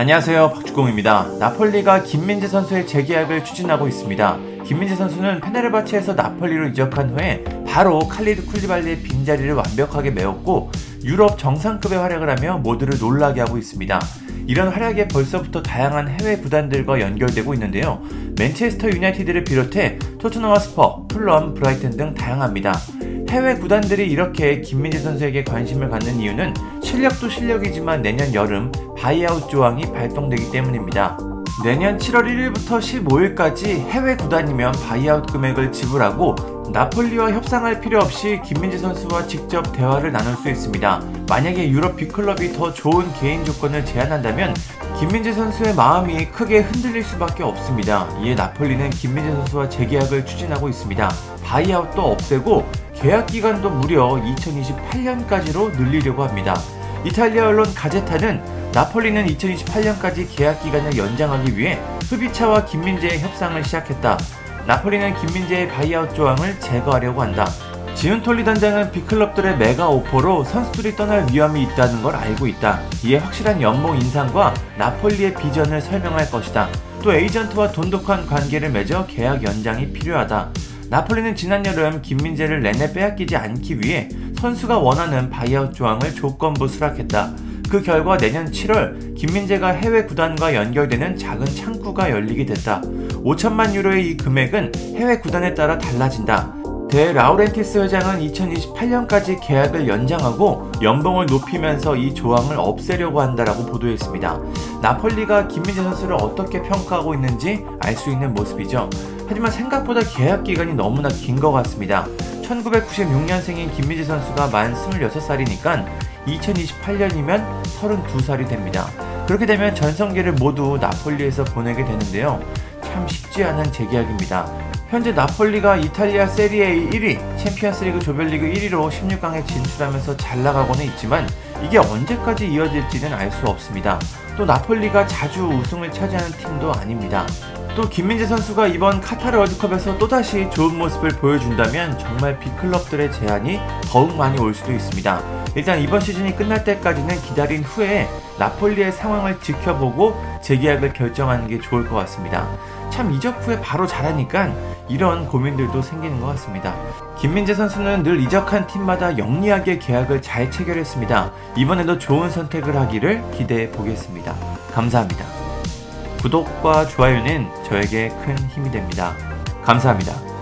안녕하세요. 박주공입니다. 나폴리가 김민재 선수의 재계약을 추진하고 있습니다. 김민재 선수는 페네르바체에서 나폴리로 이적한 후에 바로 칼리드 쿨리발리의 빈자리를 완벽하게 메웠고 유럽 정상급의 활약을 하며 모두를 놀라게 하고 있습니다. 이런 활약에 벌써부터 다양한 해외 구단들과 연결되고 있는데요. 맨체스터 유나이티드를 비롯해 토트넘 스퍼, 풀럼, 브라이튼 등 다양합니다. 해외 구단들이 이렇게 김민재 선수에게 관심을 갖는 이유는 실력도 실력이지만 내년 여름 바이아웃 조항이 발동되기 때문입니다. 내년 7월 1일부터 15일까지 해외 구단이면 바이아웃 금액을 지불하고 나폴리와 협상할 필요 없이 김민재 선수와 직접 대화를 나눌 수 있습니다. 만약에 유럽 빅클럽이 더 좋은 개인 조건을 제안한다면 김민재 선수의 마음이 크게 흔들릴 수밖에 없습니다. 이에 나폴리는 김민재 선수와 재계약을 추진하고 있습니다. 바이아웃도 없애고 계약 기간도 무려 2028년까지로 늘리려고 합니다. 이탈리아 언론 가제타는 나폴리는 2028년까지 계약 기간을 연장하기 위해 흐비차와 김민재의 협상을 시작했다. 나폴리는 김민재의 buyout 조항을 제거하려고 한다. 지운톨리 단장은 big club들의 mega offer로 선수들이 떠날 위험이 있다는 걸 알고 있다. 이에 확실한 연봉 인상과 나폴리의 비전을 설명할 것이다. 또 에이전트와 돈독한 관계를 맺어 계약 연장이 필요하다. 나폴리는 지난 여름 김민재를 렌에 빼앗기지 않기 위해 선수가 원하는 buyout 조항을 조건부 수락했다. 그 결과 내년 7월 김민재가 해외 구단과 연결되는 작은 창구가 열리게 됐다. 5천만 유로의 이 금액은 해외 구단에 따라 달라진다. 데 라우렌티스 회장은 2028년까지 계약을 연장하고 연봉을 높이면서 이 조항을 없애려고 한다라고 보도했습니다. 나폴리가 김민재 선수를 어떻게 평가하고 있는지 알 수 있는 모습이죠. 하지만 생각보다 계약 기간이 너무나 긴 것 같습니다. 1996년생인 김민재 선수가 만 26살이니까 2028년이면 32살이 됩니다. 그렇게 되면 전성기를 모두 나폴리에서 보내게 되는데요. 참 쉽지 않은 재계약입니다. 현재 나폴리가 이탈리아 세리에 1위, 챔피언스리그 조별리그 1위로 16강에 진출하면서 잘 나가고는 있지만 이게 언제까지 이어질지는 알 수 없습니다. 또 나폴리가 자주 우승을 차지하는 팀도 아닙니다. 또 김민재 선수가 이번 카타르 월드컵에서 또다시 좋은 모습을 보여준다면 정말 빅클럽들의 제한이 더욱 많이 올 수도 있습니다. 일단 이번 시즌이 끝날 때까지는 기다린 후에 나폴리의 상황을 지켜보고 재계약을 결정하는 게 좋을 것 같습니다. 참 이적 후에 바로 잘하니까 이런 고민들도 생기는 것 같습니다. 김민재 선수는 늘 이적한 팀마다 영리하게 계약을 잘 체결했습니다. 이번에도 좋은 선택을 하기를 기대해 보겠습니다. 감사합니다. 구독과 좋아요는 저에게 큰 힘이 됩니다. 감사합니다.